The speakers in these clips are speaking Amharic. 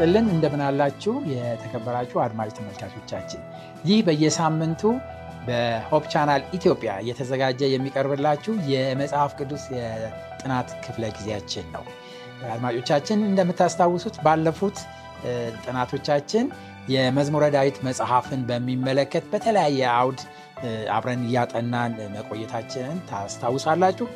ይስጥልን እንደምን የተከበራችሁ አድማጭ ተመልካቾቻችን። ይህ በየሳምንቱ በ Hope Channel ኢትዮጵያ እየተዘጋጀ የሚቀርብላችሁ የመጽሐፍ ቅዱስ የጥናት ክፍለ ጊዜያችን ነው። አድማጮቻችን እንደምታስታውሱት ባለፉት ጥናቶቻችን የመዝሙረ ዳዊት መጽሐፍን በሚመለከት በተለያየ አውድ አብረን እያጠናን መቆየታችንን ታስታውሳላችሁ።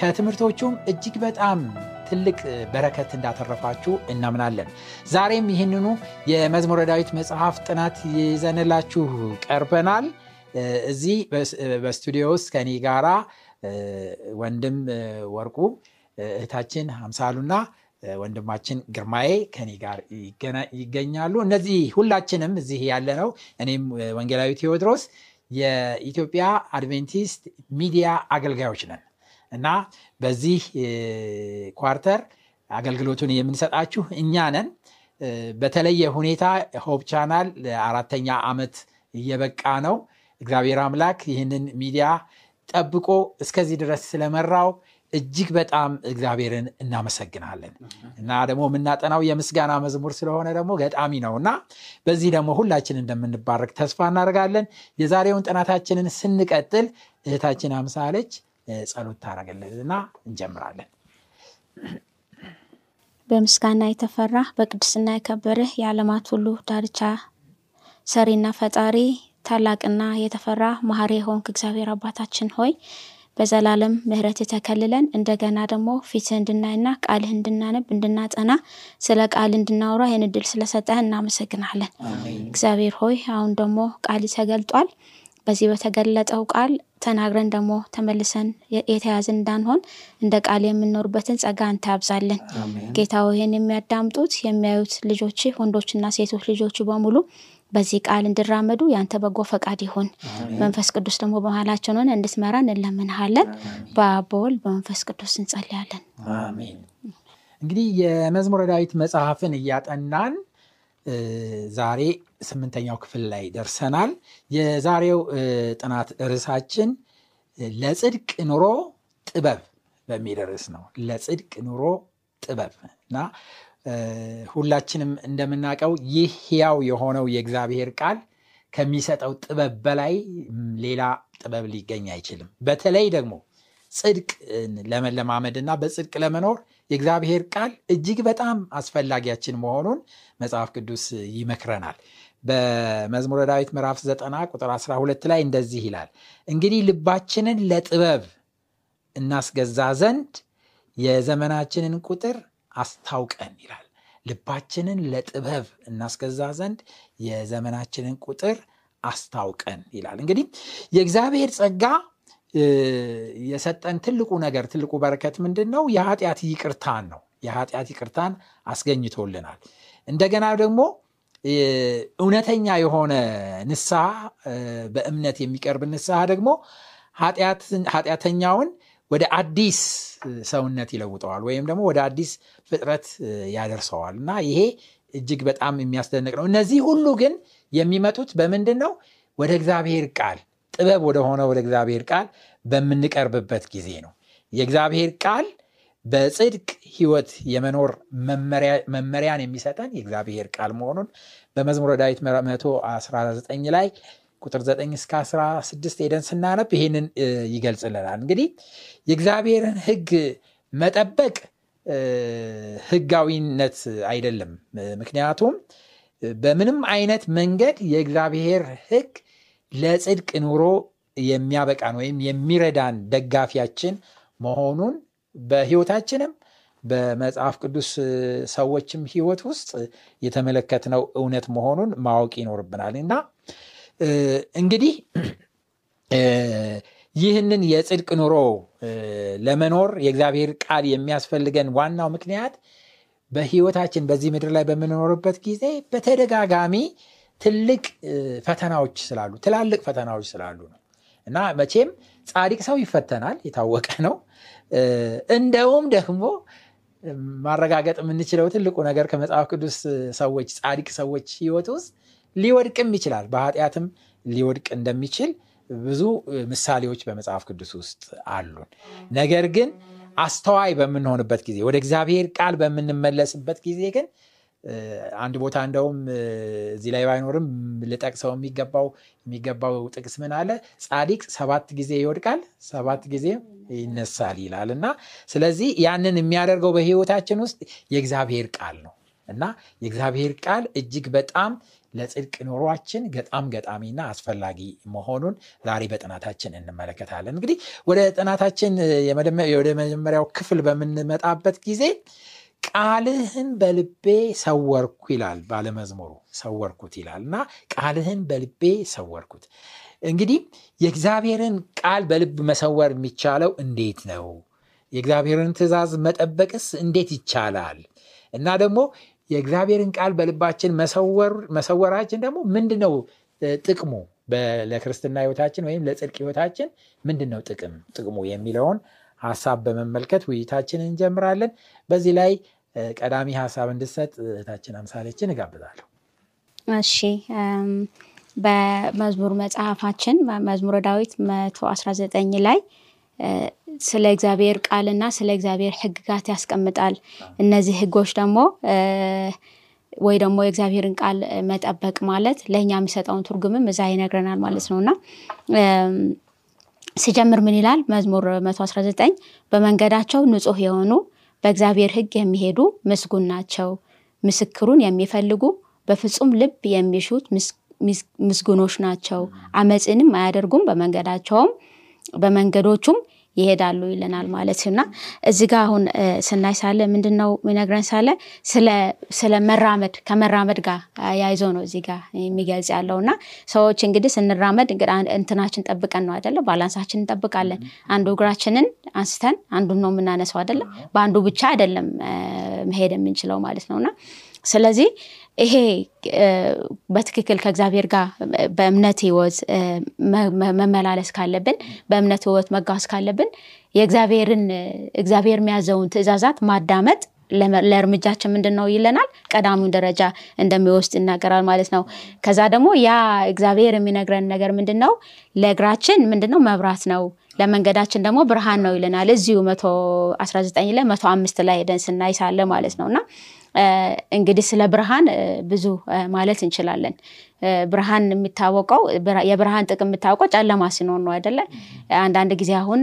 ከትምህርቶቹም እጅግ በጣም ትልቅ በረከት እንዳተረፋችሁ እናምናለን። ዛሬም ይህንኑ የመዝሙረ ዳዊት መጽሐፍ ጥናት ይዘንላችሁ ቀርበናል። እዚህ በስቱዲዮ ውስጥ ከኔ ጋራ ወንድም ወርቁ እህታችን አምሳሉና ወንድማችን ግርማዬ ከኔ ጋር ይገኛሉ። እነዚህ ሁላችንም እዚህ ያለ ነው እኔም ወንጌላዊ ቴዎድሮስ የኢትዮጵያ አድቬንቲስት ሚዲያ አገልጋዮች ነን እና በዚህ quarter አገልግሎቱን የምንሰጣችሁ እኛ ነን። በተለየ ሁኔታ Hope Channel ለአራተኛ ዓመት እየበቃ ነው። እግዚአብሔር አምላክ ይህንን ሚዲያ ጠብቆ እስከዚህ ድረስ ስለመራው እጅግ በጣም እግዚአብሔርን እናመሰግናለን። እና ደግሞ የምናጠናው የምስጋና መዝሙር ስለሆነ ደግሞ ገጣሚ ነው እና በዚህ ደግሞ ሁላችን እንደምንባረክ ተስፋ እናደርጋለን። የዛሬውን ጥናታችንን ስንቀጥል እህታችን አምሳለች ጸሎት ታደረግልንና እንጀምራለን። በምስጋና የተፈራ በቅድስና የከበርህ የዓለማት ሁሉ ዳርቻ ሰሪና ፈጣሪ ታላቅና የተፈራ መሐሪ የሆንክ እግዚአብሔር አባታችን ሆይ በዘላለም ምህረት የተከልለን እንደገና ደግሞ ፊትህ እንድናይና ቃልህ እንድናነብ እንድናጠና ስለ ቃል እንድናወራ ይህን እድል ስለሰጠህ እናመሰግናለን። እግዚአብሔር ሆይ አሁን ደግሞ ቃል ተገልጧል በዚህ በተገለጠው ቃል ተናግረን ደግሞ ተመልሰን የተያዝን እንዳንሆን እንደ ቃል የምንኖርበትን ጸጋ አንተ ያብዛለን ጌታ ይህን የሚያዳምጡት የሚያዩት ልጆች ወንዶችና ሴቶች ልጆቹ በሙሉ በዚህ ቃል እንዲራመዱ ያንተ በጎ ፈቃድ ይሁን። መንፈስ ቅዱስ ደግሞ በመሀላችን ሆነ እንድትመራ እንለምንሃለን። በአቦል በመንፈስ ቅዱስ እንጸልያለን። አሜን። እንግዲህ የመዝሙረ ዳዊት መጽሐፍን እያጠናን ዛሬ ስምንተኛው ክፍል ላይ ደርሰናል። የዛሬው ጥናት ርዕሳችን ለጽድቅ ኑሮ ጥበብ በሚል ርዕስ ነው። ለጽድቅ ኑሮ ጥበብ እና ሁላችንም እንደምናውቀው ይህ ሕያው የሆነው የእግዚአብሔር ቃል ከሚሰጠው ጥበብ በላይ ሌላ ጥበብ ሊገኝ አይችልም። በተለይ ደግሞ ጽድቅ ለመለማመድ እና በጽድቅ ለመኖር የእግዚአብሔር ቃል እጅግ በጣም አስፈላጊያችን መሆኑን መጽሐፍ ቅዱስ ይመክረናል። በመዝሙረ ዳዊት ምዕራፍ 9 ቁጥር 12 ላይ እንደዚህ ይላል እንግዲህ ልባችንን ለጥበብ እናስገዛ ዘንድ የዘመናችንን ቁጥር አስታውቀን ይላል። ልባችንን ለጥበብ እናስገዛ ዘንድ የዘመናችንን ቁጥር አስታውቀን ይላል። እንግዲህ የእግዚአብሔር ጸጋ የሰጠን ትልቁ ነገር ትልቁ በረከት ምንድን ነው የኃጢአት ይቅርታን ነው። የኃጢአት ይቅርታን አስገኝቶልናል። እንደገና ደግሞ እውነተኛ የሆነ ንስሐ በእምነት የሚቀርብ ንስሐ ደግሞ ኃጢአተኛውን ወደ አዲስ ሰውነት ይለውጠዋል ወይም ደግሞ ወደ አዲስ ፍጥረት ያደርሰዋል። እና ይሄ እጅግ በጣም የሚያስደንቅ ነው። እነዚህ ሁሉ ግን የሚመጡት በምንድን ነው ወደ እግዚአብሔር ቃል ጥበብ ወደሆነ ወደ እግዚአብሔር ቃል በምንቀርብበት ጊዜ ነው። የእግዚአብሔር ቃል በጽድቅ ህይወት የመኖር መመሪያን የሚሰጠን የእግዚአብሔር ቃል መሆኑን በመዝሙረ ዳዊት 119 ላይ ቁጥር 9 እስከ 16 ሄደን ስናነብ ይህንን ይገልጽልናል። እንግዲህ የእግዚአብሔርን ህግ መጠበቅ ህጋዊነት አይደለም። ምክንያቱም በምንም አይነት መንገድ የእግዚአብሔር ህግ ለጽድቅ ኑሮ የሚያበቃን ወይም የሚረዳን ደጋፊያችን መሆኑን በህይወታችንም በመጽሐፍ ቅዱስ ሰዎችም ህይወት ውስጥ የተመለከትነው እውነት መሆኑን ማወቅ ይኖርብናል። እና እንግዲህ ይህንን የጽድቅ ኑሮ ለመኖር የእግዚአብሔር ቃል የሚያስፈልገን ዋናው ምክንያት በህይወታችን በዚህ ምድር ላይ በምንኖርበት ጊዜ በተደጋጋሚ ትልቅ ፈተናዎች ስላሉ ትላልቅ ፈተናዎች ስላሉ ነው። እና መቼም ጻድቅ ሰው ይፈተናል የታወቀ ነው። እንደውም ደግሞ ማረጋገጥ የምንችለው ትልቁ ነገር ከመጽሐፍ ቅዱስ ሰዎች ጻድቅ ሰዎች ህይወት ውስጥ ሊወድቅም ይችላል። በኃጢአትም ሊወድቅ እንደሚችል ብዙ ምሳሌዎች በመጽሐፍ ቅዱስ ውስጥ አሉን። ነገር ግን አስተዋይ በምንሆንበት ጊዜ ወደ እግዚአብሔር ቃል በምንመለስበት ጊዜ ግን አንድ ቦታ እንደውም እዚህ ላይ ባይኖርም ልጠቅሰው የሚገባው የሚገባው ጥቅስ ምን አለ? ጻዲቅ ሰባት ጊዜ ይወድቃል ሰባት ጊዜ ይነሳል ይላል። እና ስለዚህ ያንን የሚያደርገው በህይወታችን ውስጥ የእግዚአብሔር ቃል ነው። እና የእግዚአብሔር ቃል እጅግ በጣም ለጽድቅ ኑሯችን ገጣም ገጣሚና አስፈላጊ መሆኑን ዛሬ በጥናታችን እንመለከታለን። እንግዲህ ወደ ጥናታችን ወደ መጀመሪያው ክፍል በምንመጣበት ጊዜ ቃልህን በልቤ ሰወርኩ ይላል ባለመዝሙሩ ሰወርኩት ይላል። እና ቃልህን በልቤ ሰወርኩት። እንግዲህ የእግዚአብሔርን ቃል በልብ መሰወር የሚቻለው እንዴት ነው? የእግዚአብሔርን ትእዛዝ መጠበቅስ እንዴት ይቻላል? እና ደግሞ የእግዚአብሔርን ቃል በልባችን መሰወራችን ደግሞ ምንድን ነው ጥቅሙ ለክርስትና ህይወታችን ወይም ለጽድቅ ህይወታችን ምንድን ነው ጥቅም? ጥቅሙ የሚለውን ሀሳብ በመመልከት ውይይታችን እንጀምራለን። በዚህ ላይ ቀዳሚ ሀሳብ እንድሰጥ እህታችን አምሳሌችን እጋብዛለሁ። እሺ በመዝሙር መጽሐፋችን መዝሙረ ዳዊት 119 ላይ ስለ እግዚአብሔር ቃልና ስለ እግዚአብሔር ህግጋት ያስቀምጣል። እነዚህ ህጎች ደግሞ ወይ ደግሞ የእግዚአብሔርን ቃል መጠበቅ ማለት ለእኛ የሚሰጠውን ትርጉምም እዛ ይነግረናል ማለት ነው። እና ሲጀምር ምን ይላል? መዝሙር 119 በመንገዳቸው ንጹህ የሆኑ በእግዚአብሔር ህግ የሚሄዱ ምስጉን ናቸው። ምስክሩን የሚፈልጉ በፍጹም ልብ የሚሹት ምስጉኖች ናቸው። አመፅንም አያደርጉም በመንገዳቸውም በመንገዶቹም ይሄዳሉ ይለናል ማለት እና እዚ ጋ አሁን ስናይ ሳለ ምንድነው የሚነግረን ሳለ ስለ መራመድ ከመራመድ ጋር ያይዞ ነው እዚ ጋ የሚገልጽ ያለው። እና ሰዎች እንግዲህ ስንራመድ እንትናችን ጠብቀን ነው አይደለ? ባላንሳችን እንጠብቃለን። አንዱ እግራችንን አንስተን አንዱን ነው የምናነሰው አይደለ? በአንዱ ብቻ አይደለም መሄድ የምንችለው ማለት ነው። እና ስለዚህ ይሄ በትክክል ከእግዚአብሔር ጋር በእምነት ህይወት መመላለስ ካለብን በእምነት ህይወት መጓዝ ካለብን የእግዚአብሔርን እግዚአብሔር የሚያዘውን ትእዛዛት ማዳመጥ ለእርምጃችን ምንድን ነው ይለናል? ቀዳሚውን ደረጃ እንደሚወስድ ይናገራል ማለት ነው። ከዛ ደግሞ ያ እግዚአብሔር የሚነግረን ነገር ምንድን ነው ለእግራችን ምንድን ነው መብራት ነው። ለመንገዳችን ደግሞ ብርሃን ነው ይለናል። እዚሁ መቶ 19 ላይ መቶ አምስት ላይ ሄደን ስናይ ሳለ ማለት ነው። እና እንግዲህ ስለ ብርሃን ብዙ ማለት እንችላለን። ብርሃን የሚታወቀው የብርሃን ጥቅም የሚታወቀው ጨለማ ሲኖር ነው አይደለ? አንዳንድ ጊዜ አሁን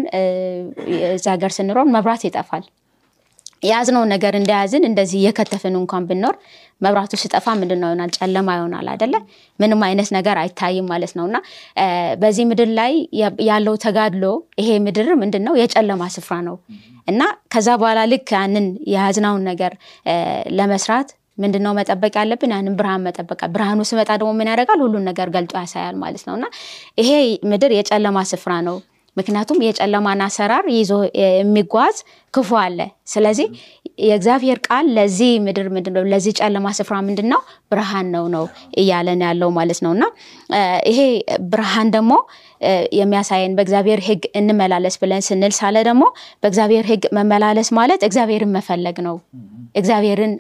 እዚ ሀገር ስንሮን መብራት ይጠፋል የያዝነውን ነገር እንደያዝን እንደዚህ እየከተፍን እንኳን ብኖር መብራቱ ሲጠፋ ምንድን ይሆናል? ጨለማ ይሆናል አይደለ? ምንም አይነት ነገር አይታይም ማለት ነው። እና በዚህ ምድር ላይ ያለው ተጋድሎ ይሄ ምድር ምንድን ነው የጨለማ ስፍራ ነው። እና ከዛ በኋላ ልክ ያንን የያዝናውን ነገር ለመስራት ምንድነው መጠበቅ ያለብን? ያንን ብርሃን መጠበቅ። ብርሃኑ ስመጣ ደግሞ ምን ያደርጋል? ሁሉን ነገር ገልጦ ያሳያል ማለት ነው። እና ይሄ ምድር የጨለማ ስፍራ ነው ምክንያቱም የጨለማን አሰራር ይዞ የሚጓዝ ክፉ አለ። ስለዚህ የእግዚአብሔር ቃል ለዚህ ምድር ምንድነው? ለዚህ ጨለማ ስፍራ ምንድን ነው ብርሃን ነው ነው እያለን ያለው ማለት ነው። እና ይሄ ብርሃን ደግሞ የሚያሳየን በእግዚአብሔር ህግ እንመላለስ ብለን ስንል ሳለ ደግሞ በእግዚአብሔር ህግ መመላለስ ማለት እግዚአብሔርን መፈለግ ነው። እግዚአብሔርን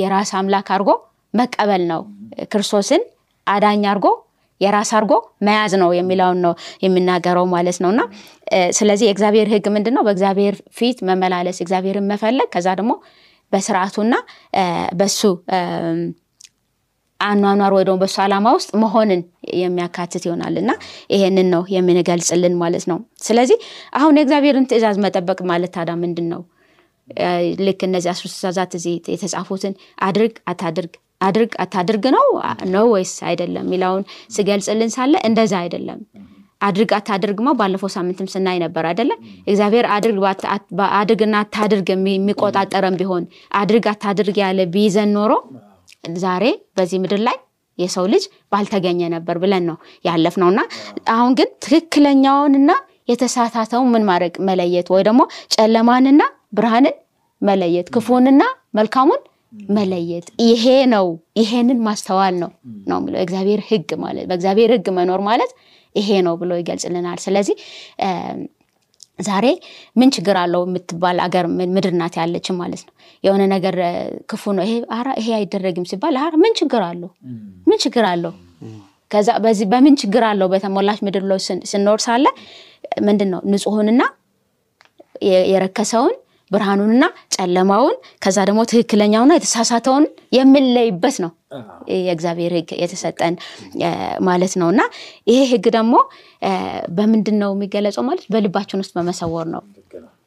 የራስ አምላክ አድርጎ መቀበል ነው። ክርስቶስን አዳኝ አድርጎ የራስ አድርጎ መያዝ ነው የሚለውን ነው የሚናገረው ማለት ነው። እና ስለዚህ የእግዚአብሔር ህግ ምንድን ነው በእግዚአብሔር ፊት መመላለስ እግዚአብሔርን መፈለግ ከዛ ደግሞ በስርዓቱና በሱ አኗኗር ወይ ደግሞ በሱ ዓላማ ውስጥ መሆንን የሚያካትት ይሆናል። እና ይሄንን ነው የምንገልጽልን ማለት ነው። ስለዚህ አሁን የእግዚአብሔርን ትእዛዝ መጠበቅ ማለት ታዳ ምንድን ነው ልክ እነዚህ አስሩ ትእዛዛት እዚህ የተጻፉትን አድርግ አታድርግ አድርግ አታድርግ ነው? ነው ወይስ አይደለም የሚለውን ስገልጽልን ሳለ እንደዛ አይደለም። አድርግ አታድርግማ ባለፈው ሳምንትም ስናይ ነበር አይደለ? እግዚአብሔር አድርግና አታድርግ የሚቆጣጠረን ቢሆን አድርግ አታድርግ ያለ ቢይዘን ኖሮ ዛሬ በዚህ ምድር ላይ የሰው ልጅ ባልተገኘ ነበር ብለን ነው ያለፍ ነው አሁን ግን ትክክለኛውንና የተሳሳተውን ምን ማድረግ? መለየት፣ ወይ ደግሞ ጨለማንና ብርሃንን መለየት፣ ክፉንና መልካሙን መለየት። ይሄ ነው ይሄንን ማስተዋል ነው ነው የሚለው እግዚአብሔር ሕግ ማለት በእግዚአብሔር ሕግ መኖር ማለት ይሄ ነው ብሎ ይገልጽልናል። ስለዚህ ዛሬ ምን ችግር አለው የምትባል አገር ምድር ናት ያለችን ማለት ነው። የሆነ ነገር ክፉ ነው ይሄ አይደረግም ሲባል ምን ችግር አለው ምን ችግር አለው? ከዛ በዚህ በምን ችግር አለው በተሞላች ምድር ላይ ስንኖር ሳለ ምንድን ነው ንጹሑንና የረከሰውን ብርሃኑንና ጨለማውን ከዛ ደግሞ ትክክለኛውና የተሳሳተውን የምንለይበት ነው የእግዚአብሔር ሕግ የተሰጠን ማለት ነው። እና ይሄ ሕግ ደግሞ በምንድን ነው የሚገለጸው ማለት በልባችን ውስጥ በመሰወር ነው።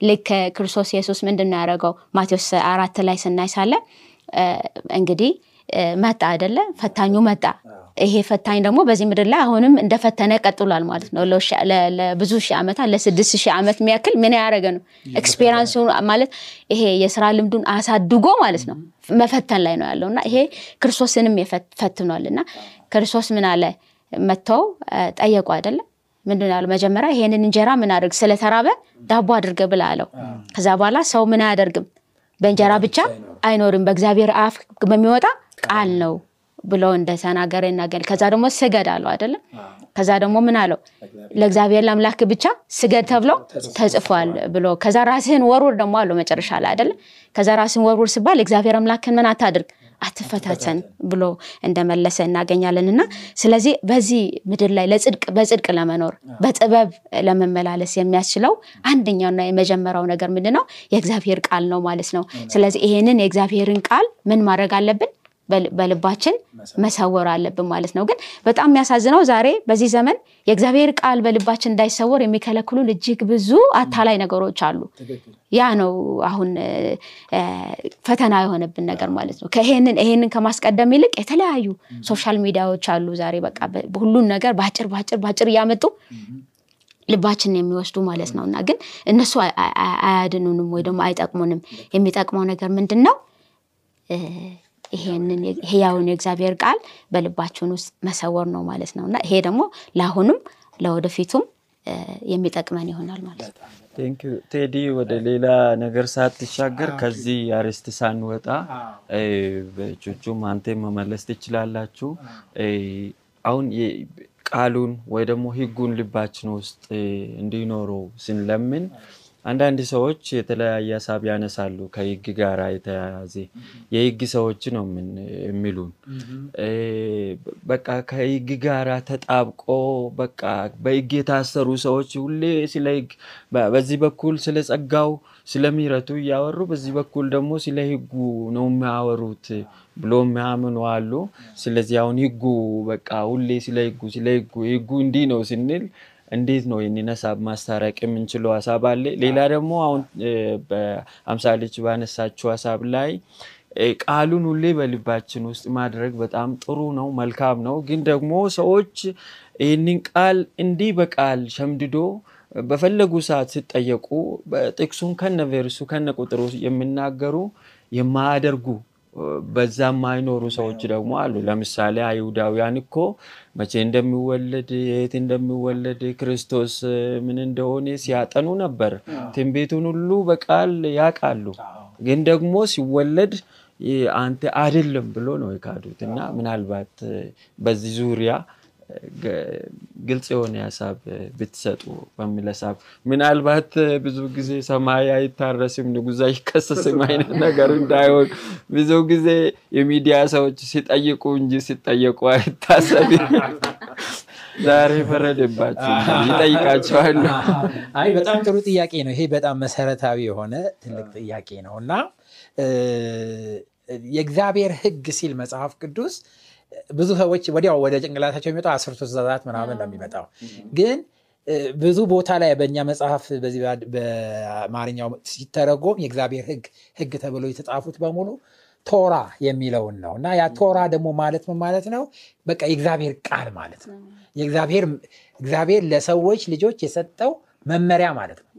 ልክ ክርስቶስ ኢየሱስ ምንድን ነው ያደረገው? ማቴዎስ አራት ላይ ስናይ ሳለ እንግዲህ መጣ አይደለ? ፈታኙ መጣ። ይሄ ፈታኝ ደግሞ በዚህ ምድር ላይ አሁንም እንደፈተነ ቀጥሏል ማለት ነው። ለብዙ ሺህ ዓመታት ለስድስት ሺህ ዓመት የሚያክል ምን ያደረገ ነው? experience ማለት ይሄ የስራ ልምዱን አሳድጎ ማለት ነው መፈተን ላይ ነው ያለው። እና ይሄ ክርስቶስንም ፈትኗል። እና ክርስቶስ ምን አለ? መጥተው ጠየቁ አይደለም ምንድን ያለው? መጀመሪያ ይሄንን እንጀራ ምን አድርግ? ስለተራበ ዳቦ አድርገ ብላ አለው። ከዛ በኋላ ሰው ምን አያደርግም? በእንጀራ ብቻ አይኖርም። በእግዚአብሔር አፍ በሚወጣ ቃል ነው ብሎ እንደተናገረ ይናገል። ከዛ ደግሞ ስገድ አለው አይደለም። ከዛ ደግሞ ምን አለው ለእግዚአብሔር ለአምላክ ብቻ ስገድ ተብሎ ተጽፏል ብሎ ከዛ ራስህን ወርውር ደግሞ አለው መጨረሻ ላይ አይደለም። ከዛ ራስህን ወርውር ሲባል እግዚአብሔር አምላክን ምን አታድርግ አትፈታተን ብሎ እንደመለሰ እናገኛለን። እና ስለዚህ በዚህ ምድር ላይ ለጽድቅ በጽድቅ ለመኖር በጥበብ ለመመላለስ የሚያስችለው አንደኛውና የመጀመሪያው ነገር ምንድን ነው? የእግዚአብሔር ቃል ነው ማለት ነው። ስለዚህ ይሄንን የእግዚአብሔርን ቃል ምን ማድረግ አለብን? በልባችን መሰወር አለብን ማለት ነው። ግን በጣም የሚያሳዝነው ዛሬ በዚህ ዘመን የእግዚአብሔር ቃል በልባችን እንዳይሰወር የሚከለክሉን እጅግ ብዙ አታላይ ነገሮች አሉ። ያ ነው አሁን ፈተና የሆነብን ነገር ማለት ነው። ከይሄንን ይሄንን ከማስቀደም ይልቅ የተለያዩ social ሚዲያዎች አሉ ዛሬ በቃ ሁሉን ነገር በአጭር በአጭር በአጭር እያመጡ ልባችንን የሚወስዱ ማለት ነው። እና ግን እነሱ አያድኑንም ወይ ደግሞ አይጠቅሙንም። የሚጠቅመው ነገር ምንድን ነው? ይሄንን ህያውን የእግዚአብሔር ቃል በልባችን ውስጥ መሰወር ነው ማለት ነው። እና ይሄ ደግሞ ለአሁኑም ለወደፊቱም የሚጠቅመን ይሆናል ማለት ነው። ቴዲ። ወደ ሌላ ነገር ሳትሻገር ከዚህ አርዕስት ሳንወጣ ቹቹም አንተ መመለስ ትችላላችሁ። አሁን ቃሉን ወይ ደግሞ ህጉን ልባችን ውስጥ እንዲኖረው ስንለምን አንዳንድ ሰዎች የተለያየ ሀሳብ ያነሳሉ። ከህግ ጋር የተያያዘ የህግ ሰዎች ነው የሚሉን። በቃ ከህግ ጋር ተጣብቆ በቃ በህግ የታሰሩ ሰዎች ሁሌ ስለ ህግ በዚህ በኩል ስለ ጸጋው ስለ ምሕረቱ እያወሩ በዚህ በኩል ደግሞ ስለ ህጉ ነው የሚያወሩት ብሎ የሚያምኑ አሉ። ስለዚህ አሁን ህጉ በቃ ሁሌ ስለ ህጉ ስለ ህጉ ህጉ እንዲህ ነው ስንል እንዴት ነው ይህንን ሀሳብ ማስታረቅ የምንችለው ሀሳብ አለ። ሌላ ደግሞ አሁን በአምሳልች ባነሳችው ሀሳብ ላይ ቃሉን ሁሌ በልባችን ውስጥ ማድረግ በጣም ጥሩ ነው፣ መልካም ነው። ግን ደግሞ ሰዎች ይህንን ቃል እንዲህ በቃል ሸምድዶ በፈለጉ ሰዓት ሲጠየቁ ጥቅሱን ከነ ቬርሱ ከነ ቁጥሩ የሚናገሩ የማያደርጉ በዛ የማይኖሩ ሰዎች ደግሞ አሉ። ለምሳሌ አይሁዳውያን እኮ መቼ እንደሚወለድ የት እንደሚወለድ ክርስቶስ ምን እንደሆነ ሲያጠኑ ነበር። ትንቢቱን ሁሉ በቃል ያውቃሉ። ግን ደግሞ ሲወለድ አንተ አይደለም ብሎ ነው የካዱት። እና ምናልባት በዚህ ዙሪያ ግልጽ የሆነ ሀሳብ ብትሰጡ በሚል ሀሳብ ምናልባት ብዙ ጊዜ ሰማይ አይታረስም ንጉሥ አይከሰስም አይነት ነገር እንዳይሆን ብዙ ጊዜ የሚዲያ ሰዎች ሲጠይቁ እንጂ ሲጠየቁ አይታሰብም። ዛሬ ፈረደባችሁ፣ ይጠይቃቸዋል። አይ በጣም ጥሩ ጥያቄ ነው። ይሄ በጣም መሰረታዊ የሆነ ትልቅ ጥያቄ ነው እና የእግዚአብሔር ሕግ ሲል መጽሐፍ ቅዱስ ብዙ ሰዎች ወዲያው ወደ ጭንቅላታቸው የሚመጣው አስርቱ ትእዛዛት ምናምን ነው የሚመጣው። ግን ብዙ ቦታ ላይ በእኛ መጽሐፍ በዚህ በአማርኛው ሲተረጎም የእግዚአብሔር ሕግ ሕግ ተብሎ የተጻፉት በሙሉ ቶራ የሚለውን ነው እና ያ ቶራ ደግሞ ማለት ምን ማለት ነው? በቃ የእግዚአብሔር ቃል ማለት ነው። እግዚአብሔር ለሰዎች ልጆች የሰጠው መመሪያ ማለት ነው።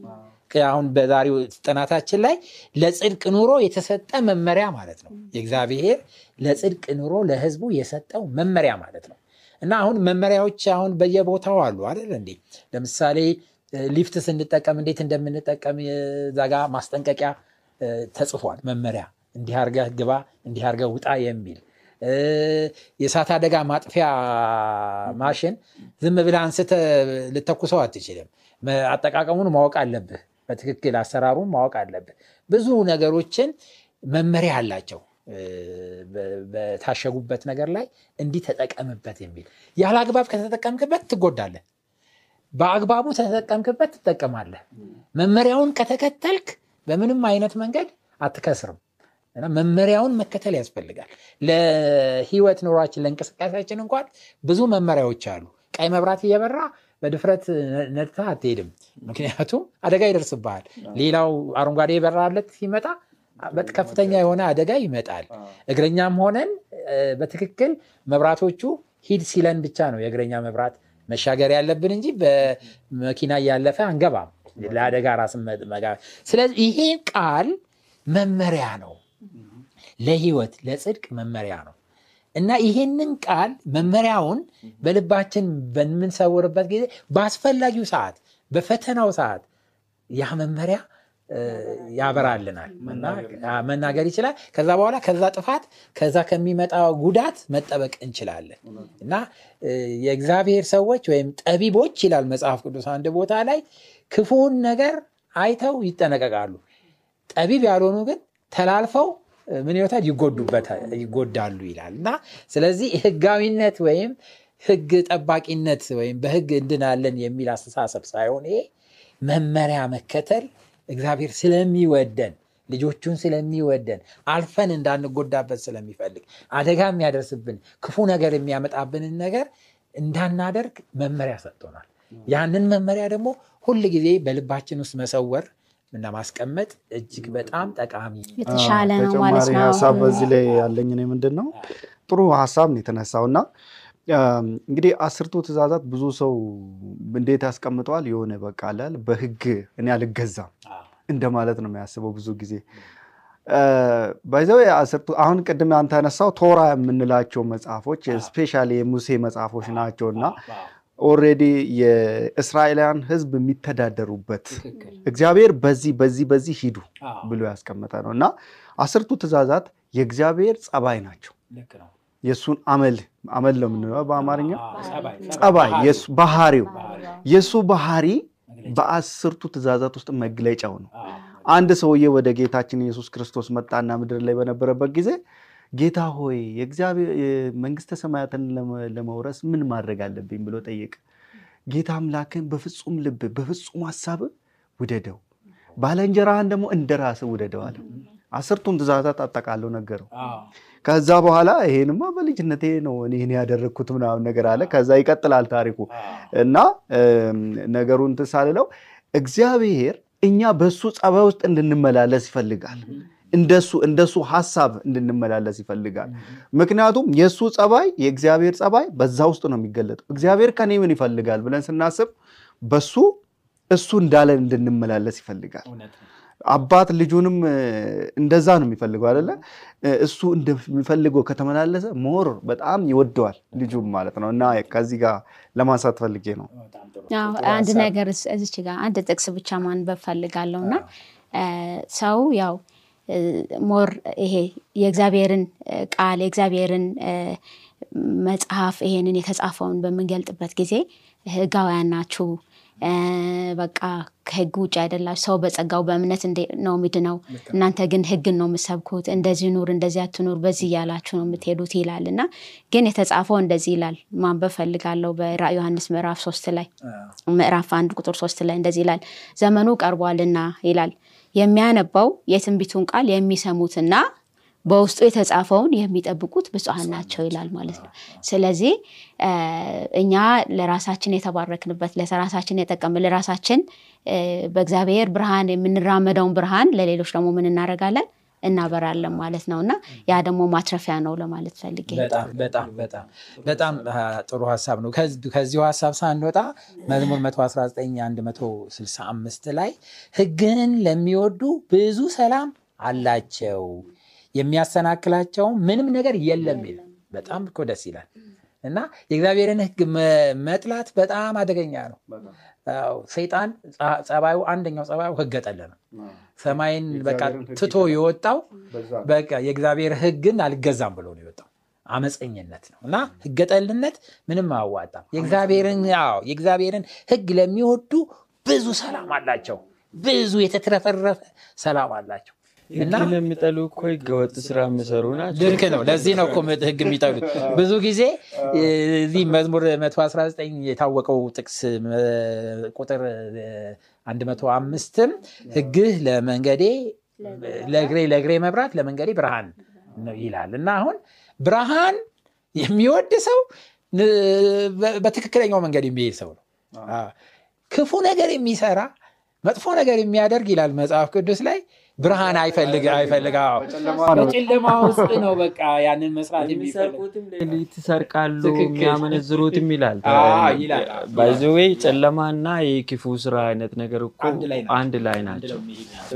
አሁን በዛሬው ጥናታችን ላይ ለጽድቅ ኑሮ የተሰጠ መመሪያ ማለት ነው። የእግዚአብሔር ለጽድቅ ኑሮ ለህዝቡ የሰጠው መመሪያ ማለት ነው። እና አሁን መመሪያዎች አሁን በየቦታው አሉ አይደል እንዴ? ለምሳሌ ሊፍት ስንጠቀም እንዴት እንደምንጠቀም እዛ ጋ ማስጠንቀቂያ ተጽፏል። መመሪያ እንዲህ አድርገህ ግባ እንዲህ አድርገህ ውጣ የሚል። የእሳት አደጋ ማጥፊያ ማሽን ዝም ብለህ አንስተህ ልተኩሰው አትችልም። አጠቃቀሙን ማወቅ አለብህ። በትክክል አሰራሩን ማወቅ አለብህ። ብዙ ነገሮችን መመሪያ አላቸው በታሸጉበት ነገር ላይ እንዲህ ተጠቀምበት የሚል ያለ አግባብ ከተጠቀምክበት ትጎዳለህ። በአግባቡ ተጠቀምክበት ትጠቀማለህ። መመሪያውን ከተከተልክ በምንም አይነት መንገድ አትከስርም። እና መመሪያውን መከተል ያስፈልጋል። ለህይወት ኑሯችን ለእንቅስቃሴያችን እንኳን ብዙ መመሪያዎች አሉ። ቀይ መብራት እየበራ በድፍረት ነድተህ አትሄድም። ምክንያቱም አደጋ ይደርስብሃል። ሌላው አረንጓዴ የበራለት ሲመጣ ከፍተኛ የሆነ አደጋ ይመጣል። እግረኛም ሆነን በትክክል መብራቶቹ ሂድ ሲለን ብቻ ነው የእግረኛ መብራት መሻገር ያለብን እንጂ በመኪና እያለፈ አንገባም። ለአደጋ ራስን መ- መጋ- ስለዚህ ይሄ ቃል መመሪያ ነው። ለህይወት ለጽድቅ መመሪያ ነው። እና ይሄንን ቃል መመሪያውን በልባችን በምንሰውርበት ጊዜ በአስፈላጊው ሰዓት በፈተናው ሰዓት ያ መመሪያ ያበራልናል መናገር ይችላል. ከዛ በኋላ ከዛ ጥፋት ከዛ ከሚመጣ ጉዳት መጠበቅ እንችላለን እና የእግዚአብሔር ሰዎች ወይም ጠቢቦች ይላል መጽሐፍ ቅዱስ አንድ ቦታ ላይ ክፉውን ነገር አይተው ይጠነቀቃሉ። ጠቢብ ያልሆኑ ግን ተላልፈው ምን ይወታል ይጎዳሉ ይላል እና ስለዚህ ህጋዊነት ወይም ህግ ጠባቂነት ወይም በህግ እንድናለን የሚል አስተሳሰብ ሳይሆን ይሄ መመሪያ መከተል እግዚአብሔር ስለሚወደን ልጆቹን ስለሚወደን አልፈን እንዳንጎዳበት ስለሚፈልግ አደጋ የሚያደርስብን ክፉ ነገር የሚያመጣብንን ነገር እንዳናደርግ መመሪያ ሰጥቶናል። ያንን መመሪያ ደግሞ ሁል ጊዜ በልባችን ውስጥ መሰወር እና ማስቀመጥ እጅግ በጣም ጠቃሚ የተሻለ ነው ማለት ነው። ሀሳብ በዚህ ላይ ያለኝ እኔ ምንድን ነው ጥሩ ሀሳብ ነው የተነሳው እና እንግዲህ አስርቱ ትእዛዛት ብዙ ሰው እንዴት ያስቀምጠዋል? የሆነ በቃ አላል በህግ እኔ አልገዛም እንደማለት ነው የሚያስበው ብዙ ጊዜ። by the way አስርቱ አሁን ቅድም አንተ ያነሳው ቶራ የምንላቸው መጽሐፎች specially የሙሴ መጽሐፎች ናቸው እና already የእስራኤላውያን ህዝብ የሚተዳደሩበት እግዚአብሔር በዚህ በዚህ በዚህ ሂዱ ብሎ ያስቀመጠ ነው እና አስርቱ ትእዛዛት የእግዚአብሔር ጸባይ ናቸው የእሱን አመል አመል ነው የምንለው በአማርኛ? ጸባይ ባህሪው። የእሱ ባህሪ በአስርቱ ትእዛዛት ውስጥ መግለጫው ነው። አንድ ሰውዬ ወደ ጌታችን ኢየሱስ ክርስቶስ መጣና ምድር ላይ በነበረበት ጊዜ ጌታ ሆይ የእግዚአብሔር መንግስተ ሰማያትን ለመ- ለመውረስ ምን ማድረግ አለብኝ ብሎ ጠየቀ። ጌታ አምላክን በፍጹም ልብ በፍጹም ሀሳብ ውደደው። ባልንጀራህን ደግሞ እንደ ራስህ ውደደው አለው። አስርቱን ትእዛዛት አጠቃለው ነገረው ከዛ በኋላ ይሄንማ በልጅነቴ ነው እኔ ያደረግኩት ምናምን ነገር አለ። ከዛ ይቀጥላል ታሪኩ። እና ነገሩን እንትን ሳልለው እግዚአብሔር እኛ በሱ ጸባይ ውስጥ እንድንመላለስ ይፈልጋል። እንደሱ እንደሱ ሀሳብ እንድንመላለስ ይፈልጋል። ምክንያቱም የእሱ ጸባይ የእግዚአብሔር ጸባይ በዛ ውስጥ ነው የሚገለጠው። እግዚአብሔር ከኔ ምን ይፈልጋል ብለን ስናስብ በሱ እሱ እንዳለን እንድንመላለስ ይፈልጋል አባት ልጁንም እንደዛ ነው የሚፈልገው አይደለ? እሱ እንደሚፈልገው ከተመላለሰ more በጣም ይወደዋል ልጁም ማለት ነው። እና ከዚህ ጋር ለማንሳት ፈልጌ ነው። አዎ፣ አንድ ነገር እዚች ጋር አንድ ጥቅስ ብቻ ማንበብ ፈልጋለሁ። እና ሰው ያው more ይሄ የእግዚአብሔርን ቃል የእግዚአብሔርን መጽሐፍ ይሄንን የተጻፈውን በምንገልጥበት ጊዜ ህጋውያን ናችሁ በቃ ከህግ ውጭ አይደላችሁ ሰው በጸጋው በእምነት ነው ሚድነው እናንተ ግን ህግን ነው የምሰብኩት እንደዚህ ኑር እንደዚህ አትኑር በዚህ እያላችሁ ነው የምትሄዱት ይላል። እና ግን የተጻፈው እንደዚህ ይላል። ማንበብ ፈልጋለሁ በራዕይ ዮሐንስ ምዕራፍ ሶስት ላይ ምዕራፍ አንድ ቁጥር ሶስት ላይ እንደዚህ ይላል። ዘመኑ ቀርቧልና ይላል። የሚያነባው የትንቢቱን ቃል የሚሰሙትና በውስጡ የተጻፈውን የሚጠብቁት ብፁዓን ናቸው ይላል ማለት ነው። ስለዚህ እኛ ለራሳችን የተባረክንበት ለራሳችን የጠቀም ለራሳችን በእግዚአብሔር ብርሃን የምንራመደውን ብርሃን ለሌሎች ደግሞ ምን እናደርጋለን? እናበራለን ማለት ነው። እና ያ ደግሞ ማትረፊያ ነው ለማለት ፈልጌ በጣም በጣም በጣም ጥሩ ሀሳብ ነው። ከዚ- ከዚሁ ሀሳብ ሳንወጣ መዝሙር 119 165 ላይ ህግህን ለሚወዱ ብዙ ሰላም አላቸው የሚያሰናክላቸውም ምንም ነገር የለም ይላል። በጣም እኮ ደስ ይላል። እና የእግዚአብሔርን ህግ መጥላት በጣም አደገኛ ነው። አዎ፣ ሰይጣን ጸባዩ አንደኛው ጸባዩ ህገ ጠል ነው። ሰማይን በቃ ትቶ የወጣው በቃ የእግዚአብሔር ህግን አልገዛም ብሎ ነው የወጣው። አመፀኝነት ነው። እና ህገ ጠልነት ምንም አያዋጣም። የእግዚአብሔርን አዎ የእግዚአብሔርን ህግ ለሚወዱ ብዙ ሰላም አላቸው። ብዙ የተትረፈረፈ ሰላም አላቸው እና የሚጠሉ እኮ ህገወጥ ስራ የሚሰሩ ናቸው። ልክ ነው። ለዚህ ነው እኮ ህግ የሚጠሉት። ብዙ ጊዜ እዚህ መዝሙር 119 የታወቀው ጥቅስ ቁጥር 105ም ህግህ ለመንገዴ ለእግሬ ለእግሬ መብራት ለመንገዴ ብርሃን ነው ይላል እና አሁን ብርሃን የሚወድ ሰው በትክክለኛው መንገድ የሚሄድ ሰው ነው። ክፉ ነገር የሚሰራ መጥፎ ነገር የሚያደርግ ይላል መጽሐፍ ቅዱስ ላይ ብርሃን አይፈልግ አይፈልግ አዎ። በጨለማ ውስጥ ነው በቃ ያንን መስራት ትክክል። የሚያመነዝሩትም ይላል። አዎ፣ ይላል። ባይዘዌ ጨለማና የክፉ ስራ አይነት ነገር እኮ አንድ ላይ ናቸው።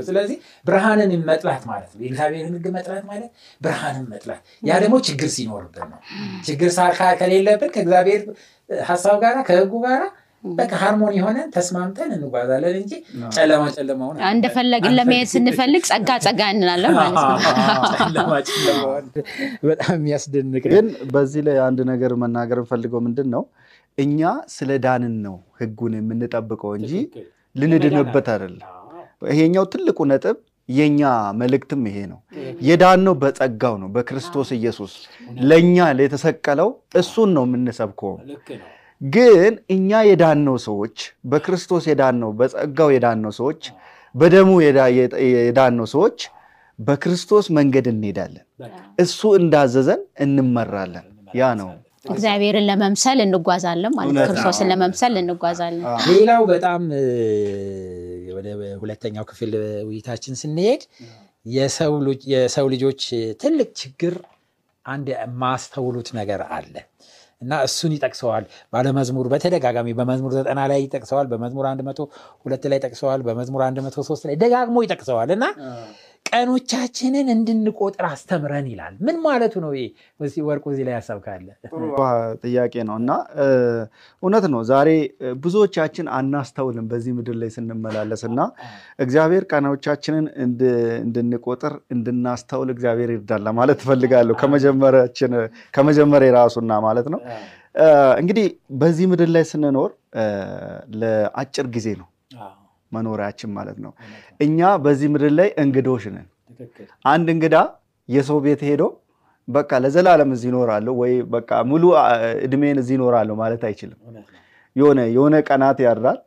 ስለዚህ ብርሃንን መጥላት ማለት ነው። የእግዚአብሔርን ሕግ መጥላት ማለት ብርሃንን መጥላት። ያ ደግሞ ችግር ሲኖርብን ነው። ችግር ከሌለብን ከእግዚአብሔር ሀሳብ ጋራ ከሕጉ ጋራ በቃ ሃርሞኒ የሆነን ተስማምተን እንጓዛለን እንጂ ጨለማ ጨለማውን እንደፈለግን ለመሄድ ስንፈልግ ጸጋ ጸጋ እንላለን ማለት ነው። በጣም የሚያስደንቅ ግን በዚህ ላይ አንድ ነገር መናገር እንፈልገው ምንድን ነው እኛ ስለ ዳንን ነው ህጉን የምንጠብቀው እንጂ ልንድንበት አይደለም። ይሄኛው ትልቁ ነጥብ የኛ መልእክትም ይሄ ነው። የዳነው በጸጋው ነው፣ በክርስቶስ ኢየሱስ። ለእኛ የተሰቀለው እሱን ነው የምንሰብከው። ግን እኛ የዳነው ሰዎች በክርስቶስ የዳነው በጸጋው የዳነው ሰዎች በደሙ የዳ- የዳነው ሰዎች በክርስቶስ መንገድ እንሄዳለን። እሱ እንዳዘዘን እንመራለን። ያ ነው እግዚአብሔርን ለመምሰል እንጓዛለን ማለት ክርስቶስን ለመምሰል እንጓዛለን። ሌላው በጣም ወደ ሁለተኛው ክፍል ውይይታችን ስንሄድ የሰው ልጆች ትልቅ ችግር አንድ የማስተውሉት ነገር አለ እና እሱን ይጠቅሰዋል። ባለመዝሙር በተደጋጋሚ በመዝሙር ዘጠና ላይ ይጠቅሰዋል፣ በመዝሙር አንድ መቶ ሁለት ላይ ጠቅሰዋል፣ በመዝሙር አንድ መቶ ሶስት ላይ ደጋግሞ ይጠቅሰዋል። እና ቀኖቻችንን እንድንቆጥር አስተምረን ይላል። ምን ማለቱ ነው? ይሄ ወርቁ እዚህ ላይ ሀሳብ ካለ ጥያቄ ነው እና እውነት ነው። ዛሬ ብዙዎቻችን አናስተውልም በዚህ ምድር ላይ ስንመላለስ እና እግዚአብሔር ቀኖቻችንን እንድ- እንድንቆጥር እንድናስተውል እግዚአብሔር ይርዳል ለማለት እፈልጋለሁ። ከመጀመሪያ ራሱና ማለት ነው እንግዲህ በዚህ ምድር ላይ ስንኖር ለአጭር ጊዜ ነው መኖሪያችን ማለት ነው። እኛ በዚህ ምድር ላይ እንግዶች ነን። አንድ እንግዳ የሰው ቤት ሄዶ በቃ ለዘላለም እዚህ እኖራለሁ ወይ በቃ ሙሉ እድሜን እዚህ እኖራለሁ ማለት አይችልም። የሆነ የሆነ ቀናት ያድራል።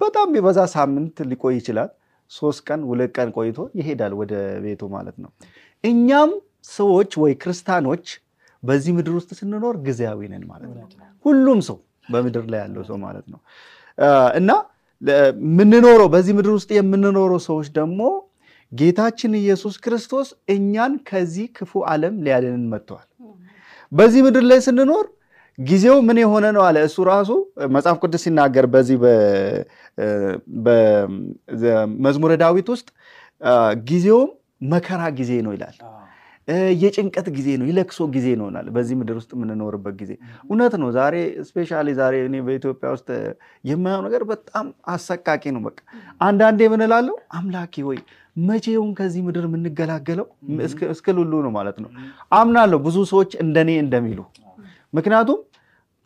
በጣም ቢበዛ ሳምንት ሊቆይ ይችላል። ሶስት ቀን ሁለት ቀን ቆይቶ ይሄዳል ወደ ቤቱ ማለት ነው። እኛም ሰዎች ወይ ክርስቲያኖች በዚህ ምድር ውስጥ ስንኖር ጊዜያዊ ነን ማለት ነው። ሁሉም ሰው በምድር ላይ ያለው ሰው ማለት ነው እና የምንኖረው በዚህ ምድር ውስጥ የምንኖረው ሰዎች ደግሞ ጌታችን ኢየሱስ ክርስቶስ እኛን ከዚህ ክፉ ዓለም ሊያድንን መጥተዋል። በዚህ ምድር ላይ ስንኖር ጊዜው ምን የሆነ ነው አለ እሱ ራሱ መጽሐፍ ቅዱስ ሲናገር በዚህ በመዝሙረ ዳዊት ውስጥ ጊዜውም መከራ ጊዜ ነው ይላል። የጭንቀት ጊዜ ነው፣ የለቅሶ ጊዜ ይላል። በዚህ ምድር ውስጥ የምንኖርበት ጊዜ እውነት ነው። ዛሬ ስፔሻሊ ዛሬ እኔ በኢትዮጵያ ውስጥ የማየው ነገር በጣም አሰቃቂ ነው። በቃ አንዳንዴ ምን እላለሁ አምላኬ ወይ መቼውን ከዚህ ምድር የምንገላገለው እስክ- እስክል ሁሉ ነው ማለት ነው። አምናለሁ ብዙ ሰዎች እንደኔ እንደሚሉ ምክንያቱም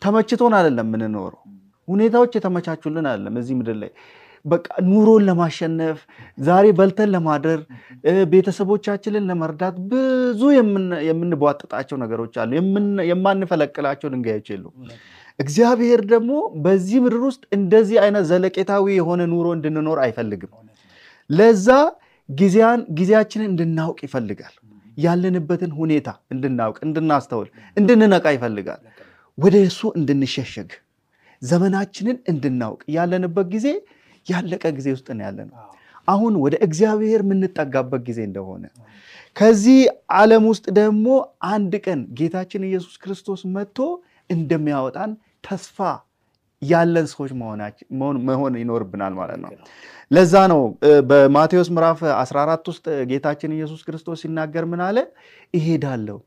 ተመችቶን አይደለም የምንኖረው። ሁኔታዎች የተመቻቹልን አይደለም እዚህ ምድር ላይ በቃ ኑሮን ለማሸነፍ ዛሬ በልተን ለማደር ቤተሰቦቻችንን ለመርዳት ብዙ የምን- የምንቧጥጣቸው ነገሮች አሉ። የማንፈለቅላቸው ድንጋዮች የሉ። እግዚአብሔር ደግሞ በዚህ ምድር ውስጥ እንደዚህ አይነት ዘለቄታዊ የሆነ ኑሮ እንድንኖር አይፈልግም። ለዛ ጊዜያችንን እንድናውቅ ይፈልጋል። ያለንበትን ሁኔታ እንድናውቅ፣ እንድናስተውል፣ እንድንነቃ ይፈልጋል። ወደ እሱ እንድንሸሸግ ዘመናችንን እንድናውቅ ያለንበት ጊዜ ያለቀ ጊዜ ውስጥ ነው ያለነው። አሁን ወደ እግዚአብሔር የምንጠጋበት ጊዜ እንደሆነ ከዚህ ዓለም ውስጥ ደግሞ አንድ ቀን ጌታችን ኢየሱስ ክርስቶስ መጥቶ እንደሚያወጣን ተስፋ ያለን ሰዎች መሆን- ይኖርብናል ማለት ነው። ለዛ ነው በማቴዎስ ምዕራፍ 14 ውስጥ ጌታችን ኢየሱስ ክርስቶስ ሲናገር ምን አለ? እሄዳለሁ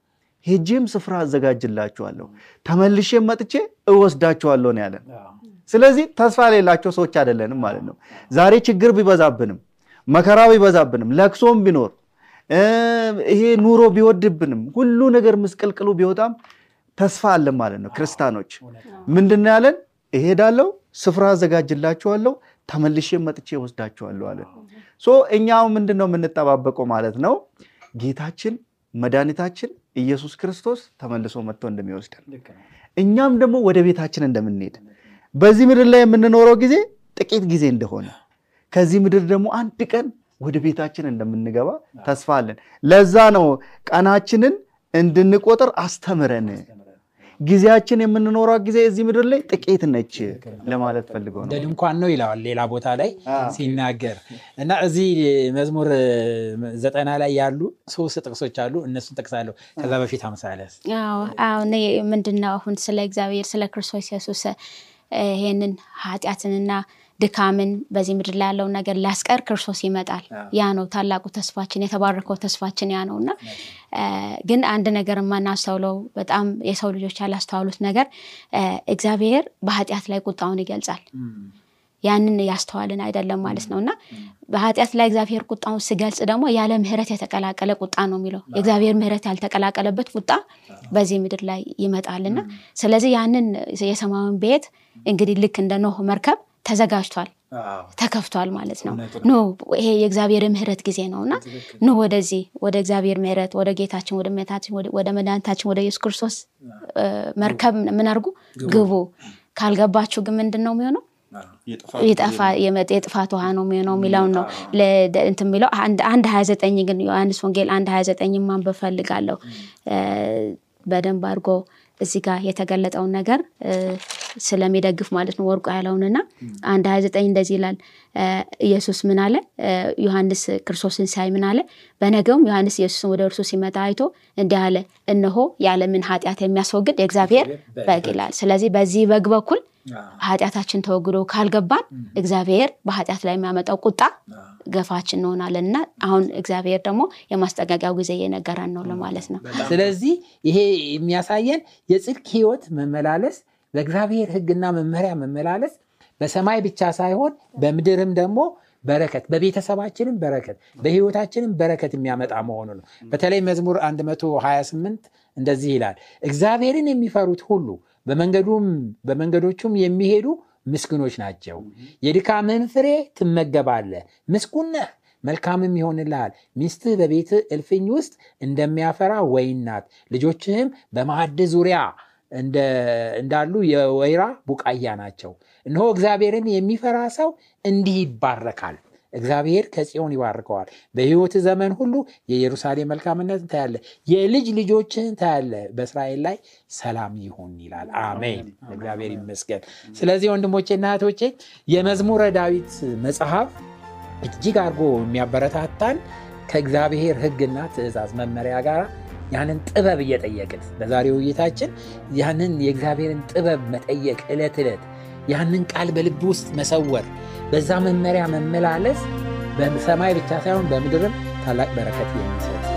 ሄጄም ስፍራ አዘጋጅላችኋለሁ ተመልሼም መጥቼ እወስዳችኋለሁ ነው ያለን። ስለዚህ ተስፋ የሌላቸው ሰዎች አይደለንም ማለት ነው። ዛሬ ችግር ቢበዛብንም፣ መከራ ቢበዛብንም፣ ለቅሶም ቢኖር ይሄ ኑሮ ቢወድብንም፣ ሁሉ ነገር ምስቅልቅሉ ቢወጣም ተስፋ አለን ማለት ነው። ክርስቲያኖች ምንድን ያለን? እሄዳለሁ፣ ስፍራ አዘጋጅላችኋለሁ፣ ተመልሼ መጥቼ ወስዳችኋለሁ አለን። እኛው ምንድን ነው የምንጠባበቀው ማለት ነው ጌታችን መድኃኒታችን ኢየሱስ ክርስቶስ ተመልሶ መጥቶ እንደሚወስደን እኛም ደግሞ ወደ ቤታችን እንደምንሄድ በዚህ ምድር ላይ የምንኖረው ጊዜ ጥቂት ጊዜ እንደሆነ ከዚህ ምድር ደግሞ አንድ ቀን ወደ ቤታችን እንደምንገባ ተስፋ አለን። ለዛ ነው ቀናችንን እንድንቆጥር አስተምረን ጊዜያችን የምንኖረው ጊዜ እዚህ ምድር ላይ ጥቂት ነች ለማለት ፈልገው እንደ ነው። ድንኳን ነው ይለዋል ሌላ ቦታ ላይ ሲናገር እና እዚህ መዝሙር ዘጠና ላይ ያሉ ሶስት ጥቅሶች አሉ። እነሱን ጠቅሳለሁ። ከዛ በፊት አምሳለስ አዎ አዎ እኔ ምንድን ነው አሁን ስለ እግዚአብሔር ስለ ክርስቶስ ኢየሱስ ይሄንን ኃጢአትንና ድካምን በዚህ ምድር ላይ ያለውን ነገር ሊያስቀር ክርስቶስ ይመጣል። ያ ነው ታላቁ ተስፋችን፣ የተባረከው ተስፋችን ያ ነው እና ግን አንድ ነገር የማናስተውለው በጣም የሰው ልጆች ያላስተዋሉት ነገር እግዚአብሔር በኃጢአት ላይ ቁጣውን ይገልጻል። ያንን ያስተዋልን አይደለም ማለት ነው። እና በኃጢአት ላይ እግዚአብሔር ቁጣውን ሲገልጽ ደግሞ ያለ ምሕረት የተቀላቀለ ቁጣ ነው የሚለው። የእግዚአብሔር ምሕረት ያልተቀላቀለበት ቁጣ በዚህ ምድር ላይ ይመጣልና ስለዚህ ያንን የሰማዩን ቤት እንግዲህ ልክ እንደ ኖህ መርከብ ተዘጋጅቷል ተከፍቷል ማለት ነው። now ይሄ የእግዚአብሔር ምሕረት ጊዜ ነው። እና now ወደዚህ ወደ እግዚአብሔር ምሕረት ወደ ጌታችን ወደ መድኃኒታችን ወደ መድኃኒታችን ወደ ኢየሱስ ክርስቶስ መርከብ ምን አድርጉ? ግቡ። ካልገባችሁ ግን ምንድን ነው የሚሆነው? የጥፋት ውሃ ነው የሚሆነው የሚለውን ነው። እንትን የሚለው አንድ- ሀያ ዘጠኝ ግን ዮሐንስ ወንጌል አንድ ሀያ ዘጠኝ ማንበብ ፈልጋለሁ። በደንብ አድርጎ እዚህ ጋር የተገለጠውን ነገር ስለሚደግፍ ማለት ነው ወርቁ ያለውንና አንድ ሀያ ዘጠኝ እንደዚህ ይላል። ኢየሱስ ምን አለ? ዮሐንስ ክርስቶስን ሲያይ ምን አለ? በነገውም ዮሐንስ ኢየሱስን ወደ እርሱ ሲመጣ አይቶ እንዲህ አለ እነሆ የዓለምን ኃጢአት የሚያስወግድ የእግዚአብሔር በግ ይላል። ስለዚህ በዚህ በግ በኩል ኃጢአታችን ተወግዶ ካልገባን እግዚአብሔር በኃጢአት ላይ የሚያመጣው ቁጣ ገፋችን እንሆናለን እና አሁን እግዚአብሔር ደግሞ የማስጠንቀቂያው ጊዜ እየነገረን ነው ለማለት ነው። ስለዚህ ይሄ የሚያሳየን የጽድቅ ህይወት መመላለስ በእግዚአብሔር ህግና መመሪያ መመላለስ በሰማይ ብቻ ሳይሆን በምድርም ደግሞ በረከት በቤተሰባችንም በረከት በህይወታችንም በረከት የሚያመጣ መሆኑ ነው። በተለይ መዝሙር 128 እንደዚህ ይላል፣ እግዚአብሔርን የሚፈሩት ሁሉ በመንገዱም በመንገዶቹም የሚሄዱ ምስጉኖች ናቸው። የድካምህን ፍሬ ትመገባለህ፣ ምስጉን ነህ፣ መልካምም ይሆንልሃል። ሚስትህ በቤትህ እልፍኝ ውስጥ እንደሚያፈራ ወይን ናት፣ ልጆችህም በማዕድ ዙሪያ እንዳሉ የወይራ ቡቃያ ናቸው። እነሆ እግዚአብሔርን የሚፈራ ሰው እንዲህ ይባረካል። እግዚአብሔር ከጽዮን ይባርከዋል። በሕይወት ዘመን ሁሉ የኢየሩሳሌም መልካምነትን ታያለ፣ የልጅ ልጆችህን ታያለ። በእስራኤል ላይ ሰላም ይሁን ይላል። አሜን፣ እግዚአብሔር ይመስገን። ስለዚህ ወንድሞቼና እህቶቼ የመዝሙረ ዳዊት መጽሐፍ እጅግ አድርጎ የሚያበረታታን ከእግዚአብሔር ሕግና ትእዛዝ መመሪያ ጋር ያንን ጥበብ እየጠየቅን በዛሬው ውይይታችን ያንን የእግዚአብሔርን ጥበብ መጠየቅ ዕለት ዕለት ያንን ቃል በልብ ውስጥ መሰወር በዛ መመሪያ መመላለስ በሰማይ ብቻ ሳይሆን በምድርም ታላቅ በረከት የሚሰጥ